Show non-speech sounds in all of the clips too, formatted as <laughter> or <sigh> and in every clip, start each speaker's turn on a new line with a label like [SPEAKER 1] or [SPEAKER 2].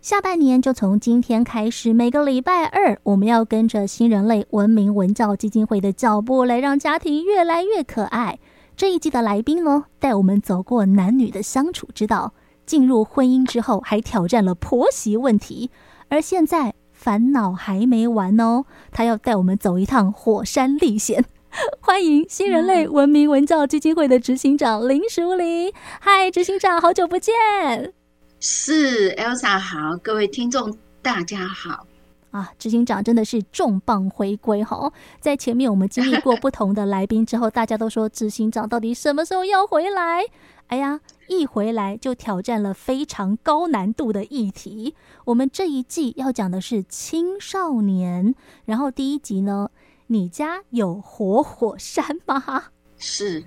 [SPEAKER 1] 下半年就从今天开始，每个礼拜二，我们要跟着新人类文明文教基金会的脚步，来让家庭越来越可爱。这一季的来宾呢，带我们走过男女的相处之道，进入婚姻之后，还挑战了婆媳问题。而现在烦恼还没完哦，他要带我们走一趟火山历险。<laughs> 欢迎新人类文明文教基金会的执行长林淑玲。嗨，执行长，好久不见。
[SPEAKER 2] 是 Elsa 好，各位听众大家好。
[SPEAKER 1] 啊，执行长真的是重磅回归哈！在前面我们经历过 <laughs> 不同的来宾之后，大家都说执行长到底什么时候要回来？哎呀，一回来就挑战了非常高难度的议题。我们这一季要讲的是青少年，然后第一集呢，你家有活火山吗？
[SPEAKER 2] 是，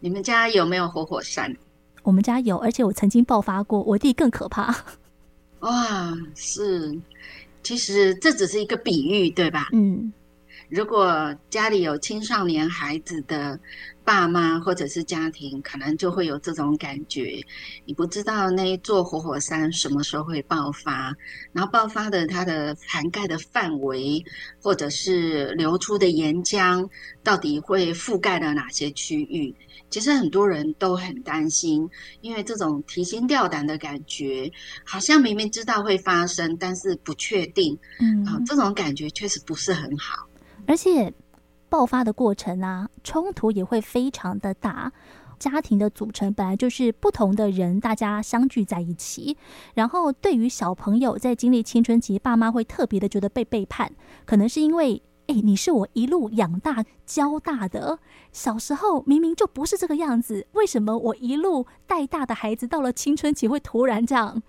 [SPEAKER 2] 你们家有没有活火山？
[SPEAKER 1] 我们家有，而且我曾经爆发过，我弟更可怕。
[SPEAKER 2] 哇，是。其实这只是一个比喻，对吧？
[SPEAKER 1] 嗯，
[SPEAKER 2] 如果家里有青少年孩子的爸妈或者是家庭，可能就会有这种感觉。你不知道那一座活火山什么时候会爆发，然后爆发的它的涵盖的范围，或者是流出的岩浆，到底会覆盖了哪些区域？其实很多人都很担心，因为这种提心吊胆的感觉，好像明明知道会发生，但是不确定。
[SPEAKER 1] 嗯，
[SPEAKER 2] 啊，这种感觉确实不是很好。
[SPEAKER 1] 而且爆发的过程啊，冲突也会非常的大。家庭的组成本来就是不同的人，大家相聚在一起，然后对于小朋友在经历青春期，爸妈会特别的觉得被背叛，可能是因为。哎，你是我一路养大教大的，小时候明明就不是这个样子，为什么我一路带大的孩子到了青春期会突然这样？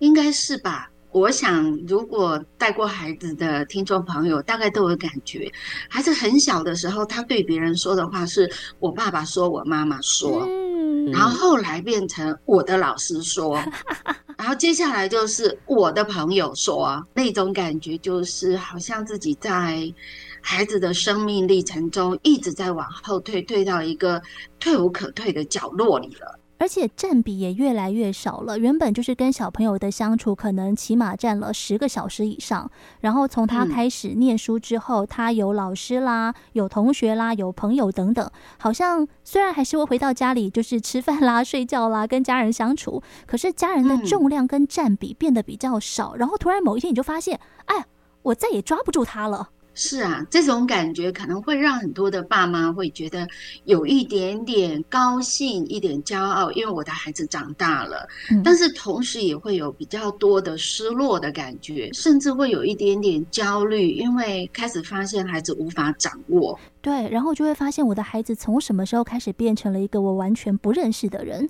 [SPEAKER 2] 应该是吧？我想，如果带过孩子的听众朋友，大概都有感觉，孩子很小的时候，他对别人说的话是我爸爸说，我妈妈说，嗯，然后后来变成我的老师说，<laughs> 然后接下来就是我的朋友说，那种感觉就是好像自己在孩子的生命历程中一直在往后退，退到一个退无可退的角落里了。
[SPEAKER 1] 而且占比也越来越少了。原本就是跟小朋友的相处，可能起码占了十个小时以上。然后从他开始念书之后，他有老师啦，有同学啦，有朋友等等。好像虽然还是会回到家里，就是吃饭啦、<laughs> 睡觉啦，跟家人相处。可是家人的重量跟占比变得比较少。然后突然某一天，你就发现，哎，我再也抓不住他了。
[SPEAKER 2] 是啊，这种感觉可能会让很多的爸妈会觉得有一点点高兴，一点骄傲，因为我的孩子长大了。嗯。但是同时也会有比较多的失落的感觉，甚至会有一点点焦虑，因为开始发现孩子无法掌握。
[SPEAKER 1] 对，然后就会发现我的孩子从什么时候开始变成了一个我完全不认识的人，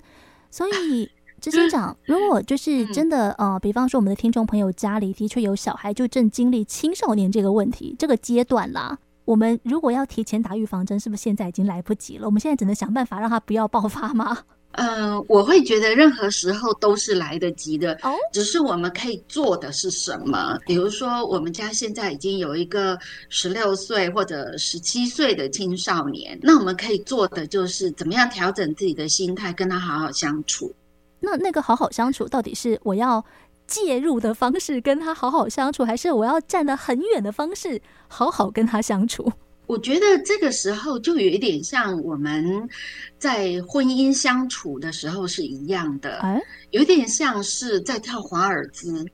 [SPEAKER 1] 所以。执行长，如果就是真的，呃，比方说我们的听众朋友家里的确有小孩，就正经历青少年这个问题这个阶段啦，我们如果要提前打预防针，是不是现在已经来不及了？我们现在只能想办法让他不要爆发吗？
[SPEAKER 2] 嗯、<laughs> 呃，我会觉得任何时候都是来得及的，哦，只是我们可以做的是什么？比如说，我们家现在已经有一个十六岁或者十七岁的青少年，那我们可以做的就是怎么样调整自己的心态，跟他好好相处。
[SPEAKER 1] 那那个好好相处，到底是我要介入的方式跟他好好相处，还是我要站得很远的方式好好跟他相处？
[SPEAKER 2] 我觉得这个时候就有一点像我们在婚姻相处的时候是一样的，
[SPEAKER 1] 哎，
[SPEAKER 2] 有点像是在跳华尔兹。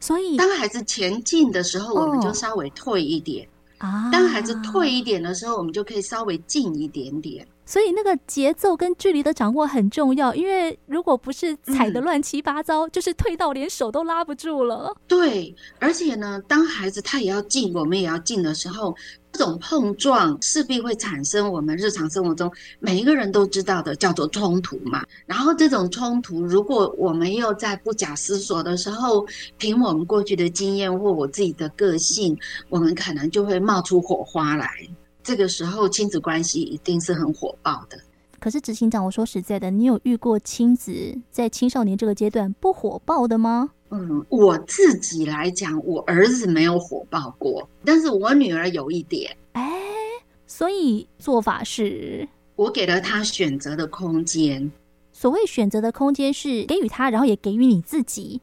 [SPEAKER 1] 所以
[SPEAKER 2] 当孩子前进的时候，我们就稍微退一点
[SPEAKER 1] 啊；
[SPEAKER 2] 当孩子退一点的时候，我们就可以稍微近一点点。
[SPEAKER 1] 所以那个节奏跟距离的掌握很重要，因为如果不是踩得乱七八糟，嗯，就是退到连手都拉不住了。
[SPEAKER 2] 对，而且呢，当孩子他也要进，我们也要进的时候，这种碰撞势必会产生我们日常生活中每一个人都知道的叫做冲突嘛。然后这种冲突，如果我们又在不假思索的时候，凭我们过去的经验或我自己的个性，我们可能就会冒出火花来。这个时候亲子关系一定是很火爆的。
[SPEAKER 1] 可是执行长，我说实在的，你有遇过亲子在青少年这个阶段不火爆的吗？
[SPEAKER 2] 嗯，我自己来讲，我儿子没有火爆过，但是我女儿有一点。
[SPEAKER 1] 哎，所以做法是，
[SPEAKER 2] 我给了他选择的空间。
[SPEAKER 1] 所谓选择的空间是给予他，然后也给予你自己。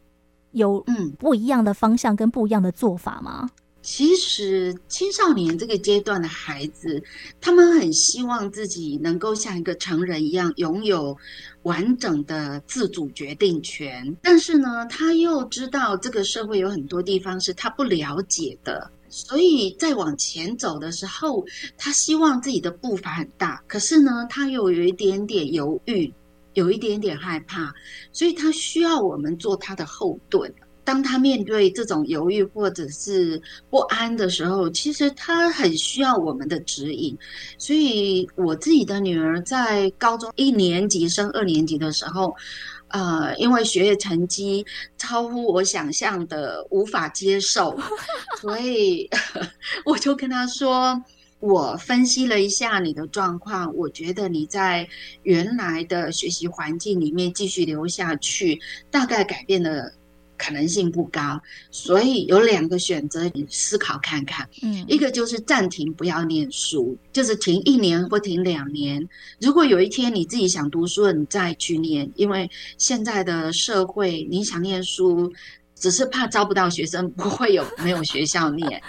[SPEAKER 1] 有嗯不一样的方向跟不一样的做法吗？
[SPEAKER 2] 其实青少年这个阶段的孩子，他们很希望自己能够像一个成人一样拥有完整的自主决定权，但是呢，他又知道这个社会有很多地方是他不了解的，所以在往前走的时候，他希望自己的步伐很大，可是呢，他又有一点点犹豫，有一点点害怕，所以他需要我们做他的后盾。当他面对这种犹豫或者是不安的时候，其实他很需要我们的指引。所以，我自己的女儿在高中一年级升二年级的时候，呃，因为学业成绩超乎我想象的无法接受，<laughs> 所以 <laughs> 我就跟她说：“我分析了一下你的状况，我觉得你在原来的学习环境里面继续留下去，大概改变了。”可能性不高，所以有两个选择，你思考看看。嗯，一个就是暂停，不要念书，就是停一年或停两年。如果有一天你自己想读书了，你再去念，因为现在的社会，你想念书，只是怕招不到学生，不会有没有学校念。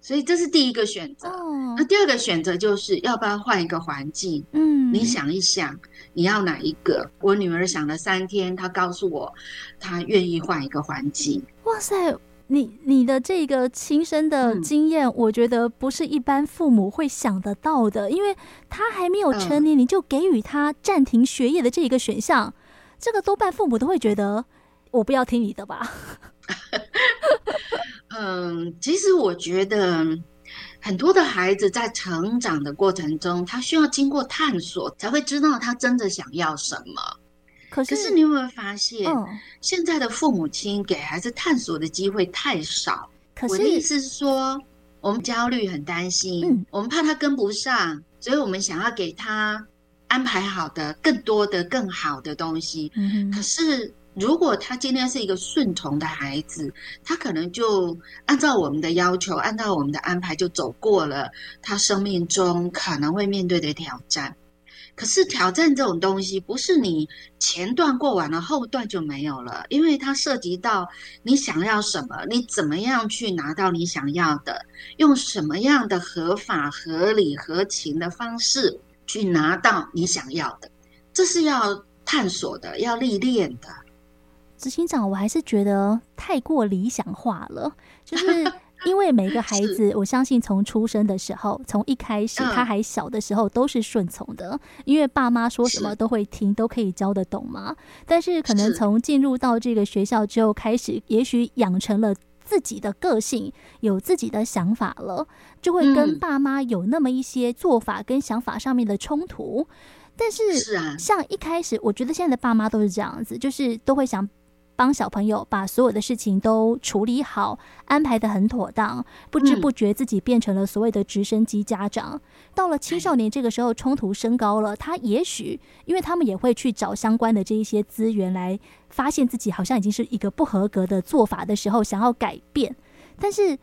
[SPEAKER 2] 所以这是第一个选择。哦，那第二个选择就是要不要换一个环境？嗯，你想一想。你要哪一个？我女儿想了三天，她告诉我，她愿意换一个环境。
[SPEAKER 1] 哇塞，你你的这个亲身的经验，嗯，我觉得不是一般父母会想得到的，因为他还没有成年，嗯，你就给予他暂停学业的这一个选项，这个多半父母都会觉得，我不要听你的吧。
[SPEAKER 2] 嗯，其实我觉得。很多的孩子在成长的过程中，他需要经过探索，才会知道他真的想要什么。可是，可是你有没有发现，嗯，现在的父母亲给孩子探索的机会太少？可是，我的意思是说，我们焦虑、很担心，嗯，我们怕他跟不上，所以我们想要给他安排好的、更多的、更好的东西。嗯，可是。如果他今天是一个顺从的孩子，他可能就按照我们的要求，按照我们的安排就走过了他生命中可能会面对的挑战。可是挑战这种东西，不是你前段过完了，后段就没有了，因为它涉及到你想要什么，你怎么样去拿到你想要的，用什么样的合法、合理、合情的方式去拿到你想要的，这是要探索的，要历练的。
[SPEAKER 1] 执行长，我还是觉得太过理想化了。就是 <laughs> 因为每个孩子，我相信从出生的时候，从一开始他还小的时候都是顺从的，因为爸妈说什么都会听，都可以教得懂嘛。但是可能从进入到这个学校之后，开始也许养成了自己的个性，有自己的想法了，就会跟爸妈有那么一些做法跟想法上面的冲突。但是，像一开始，我觉得现在的爸妈都是这样子，就是都会想。帮小朋友把所有的事情都处理好，安排的很妥当，不知不觉自己变成了所谓的直升机家长。嗯。到了青少年这个时候，冲突升高了，他也许因为他们也会去找相关的这一些资源来发现自己好像已经是一个不合格的做法的时候，想要改变，但是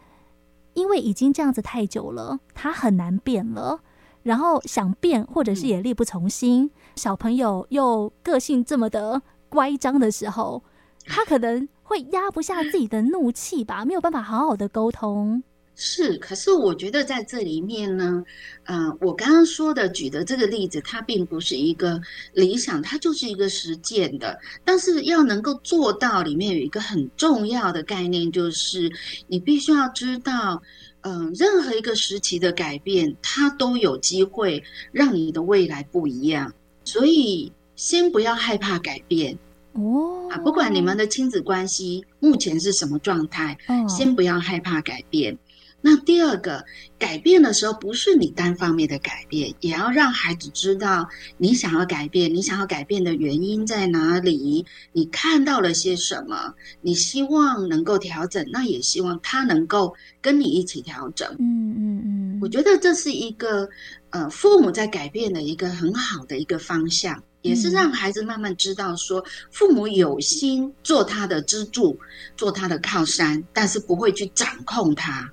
[SPEAKER 1] 因为已经这样子太久了，他很难变了。然后想变，或者是也力不从心，小朋友又个性这么的乖张的时候。他可能会压不下自己的怒气吧，没有办法好好的沟通。
[SPEAKER 2] 是，可是我觉得在这里面呢，嗯、我刚刚说的举的这个例子，它并不是一个理想，它就是一个实践的。但是要能够做到，里面有一个很重要的概念，就是你必须要知道，嗯、任何一个时期的改变，它都有机会让你的未来不一样。所以，先不要害怕改变。哦，啊，不管你们的亲子关系目前是什么状态，哦，先不要害怕改变。那第二个，改变的时候不是你单方面的改变，也要让孩子知道你想要改变，你想要改变的原因在哪里，你看到了些什么，你希望能够调整，那也希望他能够跟你一起调整。嗯嗯嗯，我觉得这是一个呃，父母在改变的一个很好的一个方向。也是让孩子慢慢知道，说父母有心做他的支柱，做他的靠山，但是不会去掌控他。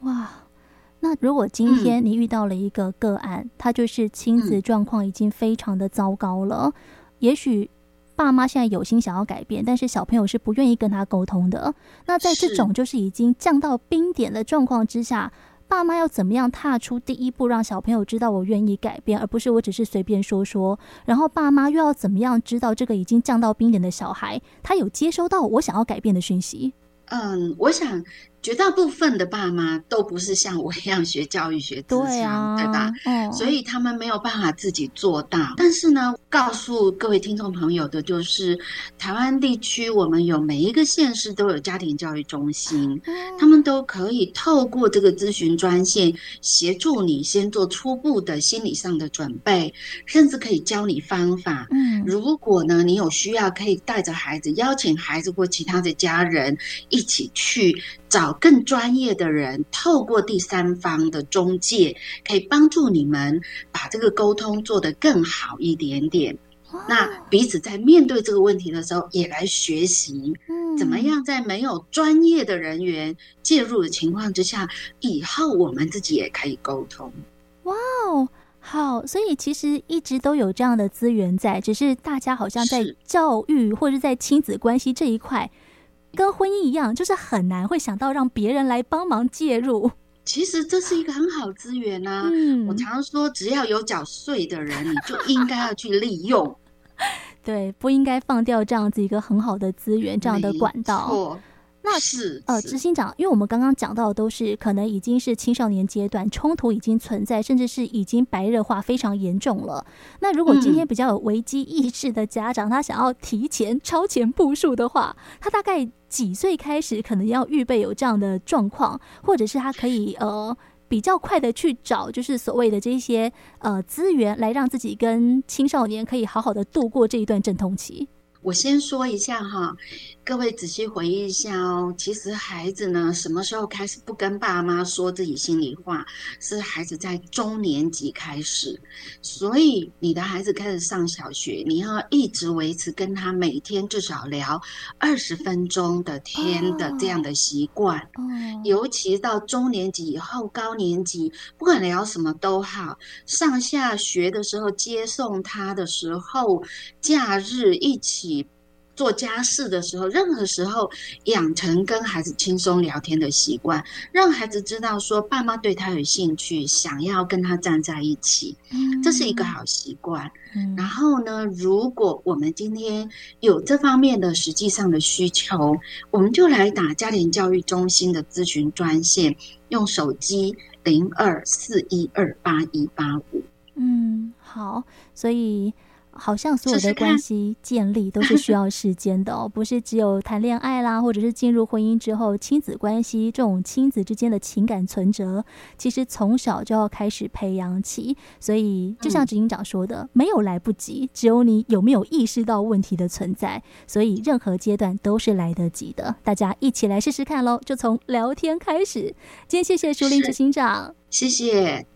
[SPEAKER 1] 哇，那如果今天你遇到了一个个案，嗯、他就是亲子状况已经非常的糟糕了，嗯、也许爸妈现在有心想要改变，但是小朋友是不愿意跟他沟通的。那在这种就是已经降到冰点的状况之下，爸妈要怎么样踏出第一步，让小朋友知道我愿意改变，而不是我只是随便说说。然后爸妈又要怎么样知道这个已经降到冰点的小孩，他有接收到我想要改变的讯息？
[SPEAKER 2] 嗯，我想。绝大部分的爸妈都不是像我一样学教育学咨商，对啊，对吧？嗯，所以他们没有办法自己做到。但是呢，告诉各位听众朋友的就是，台湾地区我们有每一个县市都有家庭教育中心，他们都可以透过这个咨询专线协助你先做初步的心理上的准备，甚至可以教你方法。嗯，如果呢你有需要，可以带着孩子，邀请孩子或其他的家人一起去。找更专业的人，透过第三方的中介，可以帮助你们把这个沟通做得更好一点点。那彼此在面对这个问题的时候，也来学习，怎么样在没有专业的人员介入的情况之下，以后我们自己也可以沟通。
[SPEAKER 1] 哇哦，好，所以其实一直都有这样的资源在，只是大家好像在教育或者在亲子关系这一块。跟婚姻一样，就是很难会想到让别人来帮忙介入。
[SPEAKER 2] 其实这是一个很好资源啊！嗯，我常说，只要有缴税的人，你就应该要去利用。<laughs>
[SPEAKER 1] 对，不应该放掉这样子一个很好的资源，这样的管道。那是呃，执行长，因为我们刚刚讲到的都是可能已经是青少年阶段，冲突已经存在，甚至是已经白热化非常严重了。那如果今天比较有危机意识的家长，他想要提前超前部署的话，他大概几岁开始可能要预备有这样的状况，或者是他可以呃比较快的去找，就是所谓的这些呃资源，来让自己跟青少年可以好好的度过这一段阵痛期。
[SPEAKER 2] 我先说一下哈，各位仔细回忆一下哦。其实孩子呢，什么时候开始不跟爸妈说自己心里话？是孩子在中年级开始。所以你的孩子开始上小学，你要一直维持跟他每天至少聊二十分钟的天的这样的习惯。尤其到中年级以后，高年级不管聊什么都好，上下学的时候接送他的时候，假日一起。做家事的时候，任何时候养成跟孩子轻松聊天的习惯，让孩子知道说爸妈对他有兴趣，想要跟他站在一起，这是一个好习惯。然后呢，如果我们今天有这方面的实际上的需求，我们就来打家庭教育中心的咨询专线，用手机零二四一二八一八五。
[SPEAKER 1] 嗯，好，所以。好像所有的关系建立都是需要时间的哦，不是只有谈恋爱啦，或者是进入婚姻之后，亲子关系这种亲子之间的情感存折，其实从小就要开始培养起。所以，就像执行长说的，没有来不及，只有你有没有意识到问题的存在。所以，任何阶段都是来得及的。大家一起来试试看喽，就从聊天开始。今天谢谢淑铃执行长，
[SPEAKER 2] 谢谢。